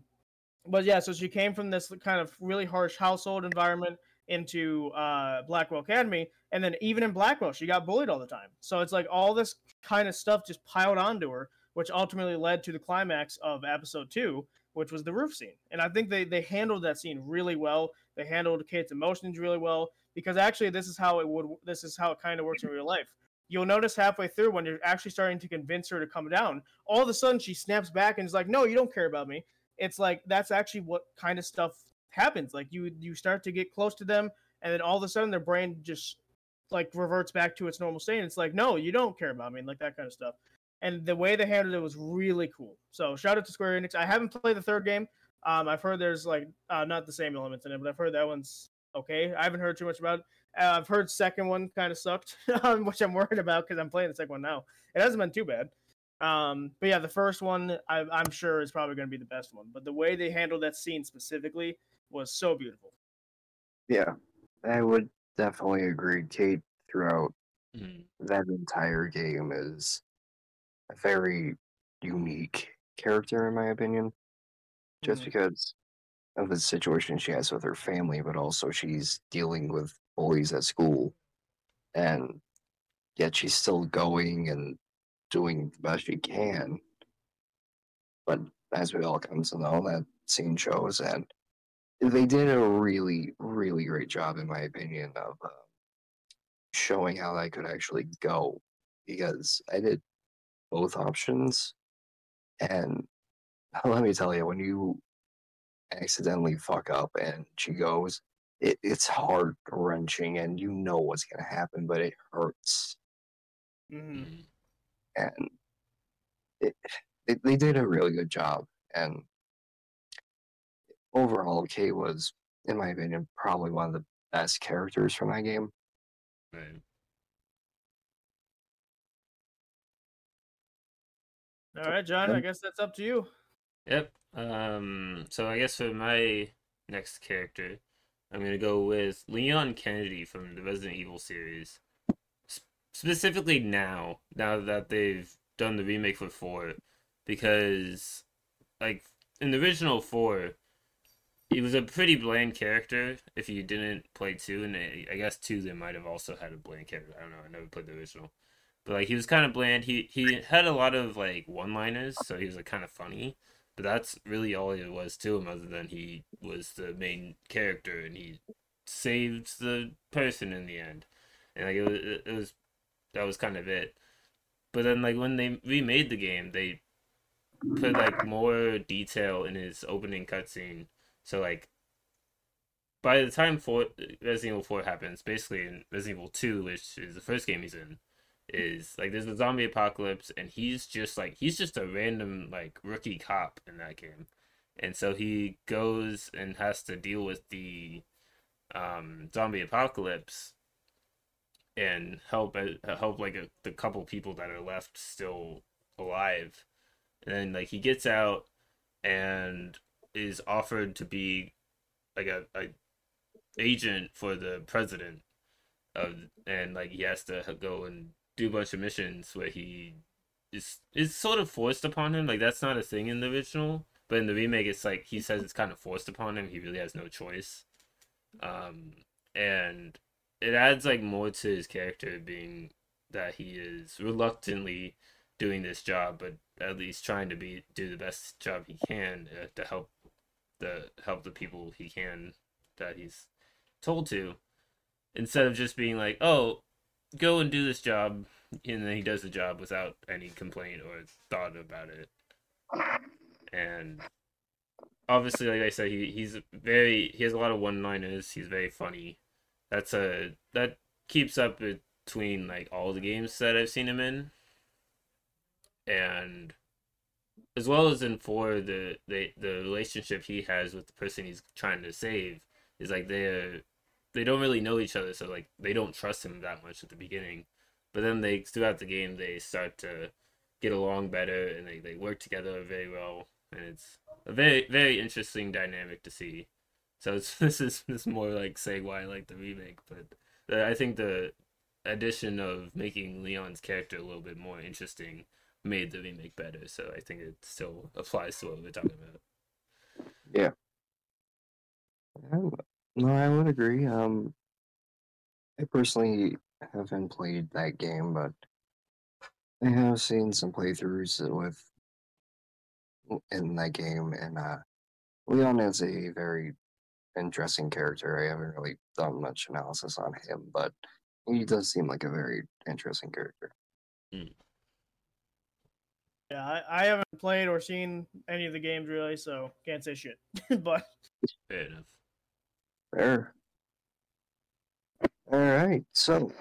but yeah, so she came from this kind of really harsh household environment into uh, Blackwell Academy, and then even in Blackwell, she got bullied all the time. So it's like all this kind of stuff just piled onto her, which ultimately led to the climax of episode two, which was the roof scene. And I think they they handled that scene really well. They handled Kate's emotions really well because actually this is how it would this is how it kind of works in real life. You'll notice halfway through when you're actually starting to convince her to come down, all of a sudden she snaps back and is like, "No, you don't care about me." It's like that's actually what kind of stuff happens. Like you you start to get close to them, and then all of a sudden their brain just like reverts back to its normal state. And it's like, no, you don't care about me, and like that kind of stuff. And the way they handled it was really cool. So shout out to Square Enix. I haven't played the third game. Um, I've heard there's like uh, not the same elements in it, but I've heard that one's okay. I haven't heard too much about it. Uh, I've heard second one kind of sucked, which I'm worried about because I'm playing the second one now. It hasn't been too bad. Um, but yeah, the first one I, am sure is probably going to be the best one. But the way they handled that scene specifically was so beautiful. Yeah, I would definitely agree. Kate throughout Mhm. that entire game is a very unique character, in my opinion, just Mhm. because of the situation she has with her family, but also she's dealing with bullies at school, and yet she's still going and doing the best she can. But as we all come to know, that scene shows that they did a really, really great job, in my opinion, of uh, showing how that could actually go. Because I did both options, and let me tell you, when you accidentally fuck up and she goes, it, it's heart wrenching, and you know what's gonna happen, but it hurts. Mhm. And it, it, they did a really good job. And overall, Kate was, in my opinion, probably one of the best characters from that game. Right. All right, John. I guess that's up to you. Yep. Um. So I guess for my next character, I'm gonna go with Leon Kennedy from the Resident Evil series. Specifically now, now that they've done the remake for four, because like in the original four, he was a pretty bland character. If you didn't play two, and I guess two, they might have also had a bland character. I don't know. I never played the original. But like he was kind of bland. He he had a lot of like one-liners, so he was like kind of funny. But that's really all it was to him, other than he was the main character and he saved the person in the end. And like it was, it was that was kind of it. But then like when they remade the game, they put like more detail in his opening cutscene. So like by the time four, Resident Evil Four happens, basically in Resident Evil Two, which is the first game he's in, is like there's a zombie apocalypse and he's just like he's just a random like rookie cop in that game and so he goes and has to deal with the um zombie apocalypse and help uh, help like a, the couple people that are left still alive and then like he gets out and is offered to be like a, a agent for the president of and like he has to go and do a bunch of missions where he is is sort of forced upon him. Like that's not a thing in the original, but in the remake, it's like he says it's kind of forced upon him. He really has no choice, um, and it adds like more to his character being that he is reluctantly doing this job, but at least trying to be do the best job he can uh, to help the help the people he can that he's told to instead of just being like, "Oh, go and do this job," and then he does the job without any complaint or thought about it. And obviously, like I said, he he's very he has a lot of one-liners. He's very funny. That's a that keeps up between like all the games that I've seen him in, and as well as in four, the the the relationship he has with the person he's trying to save is like they're they don't really know each other, so like they don't trust him that much at the beginning. But then they throughout the game they start to get along better and they, they work together very well and it's a very very interesting dynamic to see. So this is this is more like I like the remake, but I think the addition of making Leon's character a little bit more interesting made the remake better. So I think it still applies to what we're talking about. Yeah. No, I would agree. Um, I personally haven't played that game, but I have seen some playthroughs with in that game, and uh, Leon is a very interesting character. I haven't really done much analysis on him, but he does seem like a very interesting character. Hmm. Yeah, I, I haven't played or seen any of the games really, so can't say shit. but Fair enough. Fair. All right, so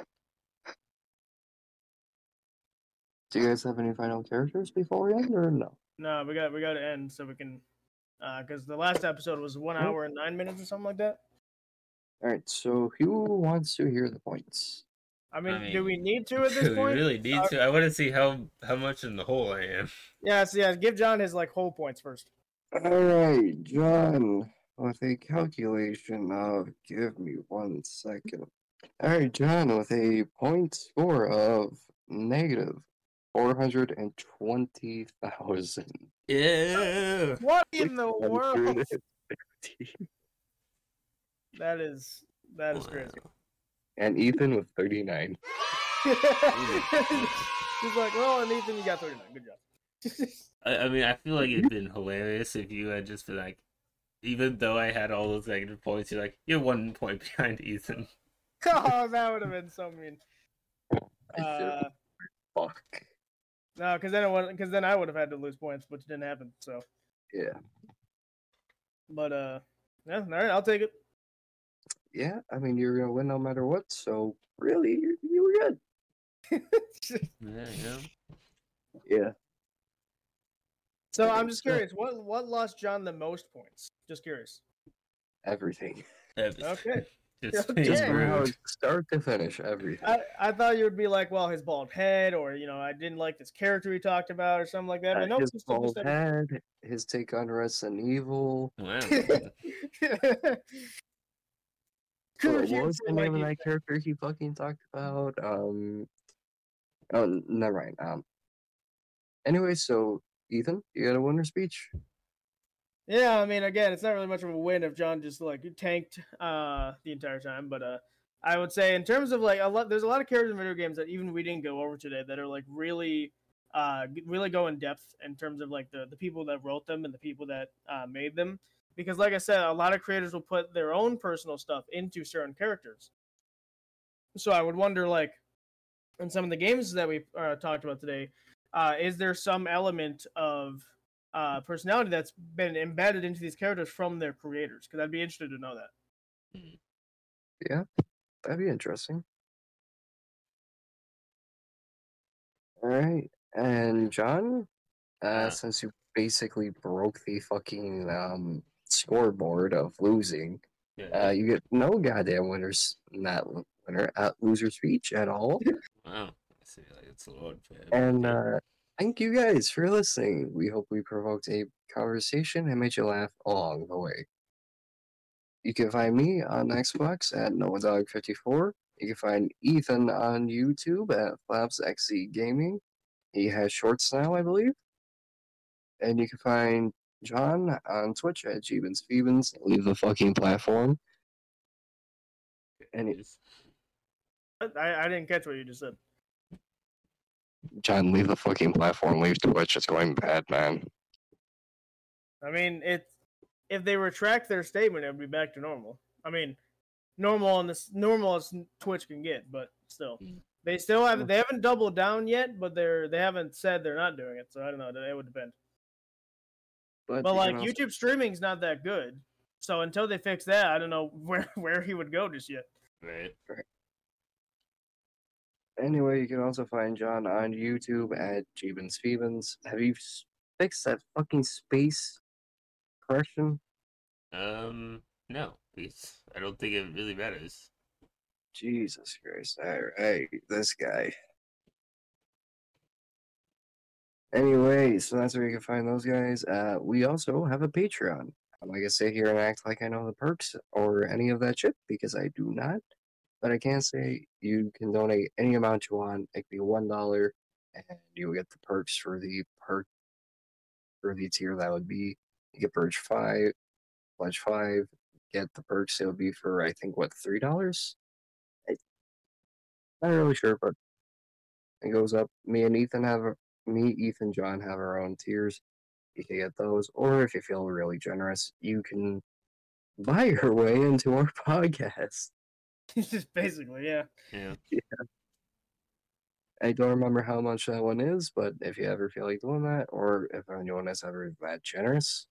do you guys have any final characters before we end, or no? no, we got we got to end so we can, because the last episode was one hour and nine minutes or something like that. All right, so who wants to hear the points? I mean, I do we need to at this we point? We really need Uh, to. I want to see how how much in the hole I am. Yeah, so yeah, give John his like whole points first. All right, John, with a calculation of, give me one second. All right, John, with a point score of negative four hundred and twenty thousand. Yeah. What in the world? That is that is crazy. And Ethan with thirty nine. He's like, well, and Ethan, you got 39. Good job. I, I mean, I feel like it'd been hilarious if you had just been like, even though I had all those negative points, you're like, you're one point behind Ethan. oh, that would have been so mean. Uh, Fuck. No, because then it was because then I would have had to lose points, which didn't happen. So, Yeah. but uh, yeah, all right, I'll take it. Yeah. I mean, you're gonna win no matter what. So really, you, you were good. Yeah, yeah. Yeah. so I'm just curious, what what lost John the most points? Just curious. Everything. Okay. Just, Okay. Just Yeah. from how it- start to finish, everything. I, I thought you would be like, well, his bald head, or you know, I didn't like this character he talked about, or something like that. Uh, But no, his it's bald just head, his take on Resident Evil. Wow. everything. What Could was the like name of it? that character he fucking talked about? Um. Oh, never mind. Um. Anyway, so Ethan, you got a winner speech? Yeah, I mean, again, it's not really much of a win if John just like tanked uh the entire time, but uh, I would say in terms of like a lot, there's a lot of characters in video games that even we didn't go over today that are like really, uh, really go in depth in terms of like the the people that wrote them and the people that uh, made them. Because, like I said, a lot of creators will put their own personal stuff into certain characters. So I would wonder, like, in some of the games that we uh, talked about today, uh, is there some element of uh, personality that's been embedded into these characters from their creators? Because I'd be interested to know that. Yeah, that'd be interesting. All right, and John, uh, Yeah. since you basically broke the fucking um scoreboard of losing, Yeah. uh, you get no goddamn winners in that w- winner at loser speech at all. wow. I see, like, it's a lot. man. And uh, thank you guys for listening. We hope we provoked a conversation and made you laugh along the way. You can find me on Xbox at NoahDog54. You can find Ethan on YouTube at FlapsXC Gaming. He has shorts now, I believe. And you can find John on Twitch at Jeebins Phoebins. Leave the fucking platform. and. I, I didn't catch what you just said. John, leave the fucking platform. Leave Twitch. It's going bad, man. I mean, it's if they retract their statement, it would be back to normal. I mean, normal on this normal as Twitch can get, but still, they still haven't they haven't doubled down yet, but they're they haven't said they're not doing it. So I don't know. It would depend. But, But like can also- YouTube streaming's not that good. So until they fix that, I don't know where where he would go just yet. Right. Anyway, you can also find John on YouTube at Jeebins Phoebins. Have you fixed that fucking space correction? Um, no, because I don't think it really matters. Jesus Christ. Alright, this guy. Anyway, so that's where you can find those guys. Uh, we also have a Patreon. I'm not gonna sit here and act like I know the perks or any of that shit because I do not. But I can say you can donate any amount you want. It could be one dollar, and you will get the perks for the perk for the tier that would be. You get purge five, pledge five, get the perks. It would be for I think what three dollars. I'm not really sure, but it goes up. Me and Ethan have me, Ethan, John have our own tiers. You can get those, or if you feel really generous, you can buy your way into our podcast. just basically, yeah. Yeah. I don't remember how much that one is, but if you ever feel like doing that, or if anyone is ever been that generous,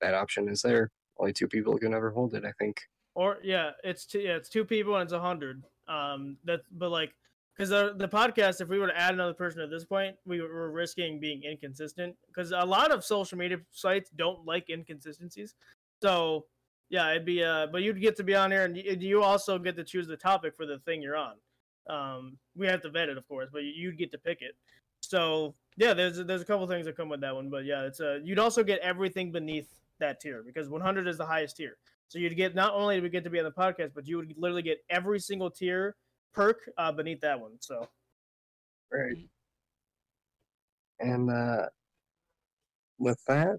that option is there. Only two people can ever hold it, I think. Or yeah, it's two, yeah, it's two people and it's a hundred. Um, that but like because the the podcast, if we were to add another person at this point, we were risking being inconsistent because a lot of social media sites don't like inconsistencies. So yeah, it'd be uh, but you'd get to be on here and you, also get to choose the topic for the thing you're on. Um, we have to vet it, of course, but you'd get to pick it. So yeah, there's there's a couple things that come with that one, but yeah, it's uh, you'd also get everything beneath that tier because 100 is the highest tier. So you'd get not only do we get to be on the podcast, but you would literally get every single tier perk uh, beneath that one. So Right. And uh, with that,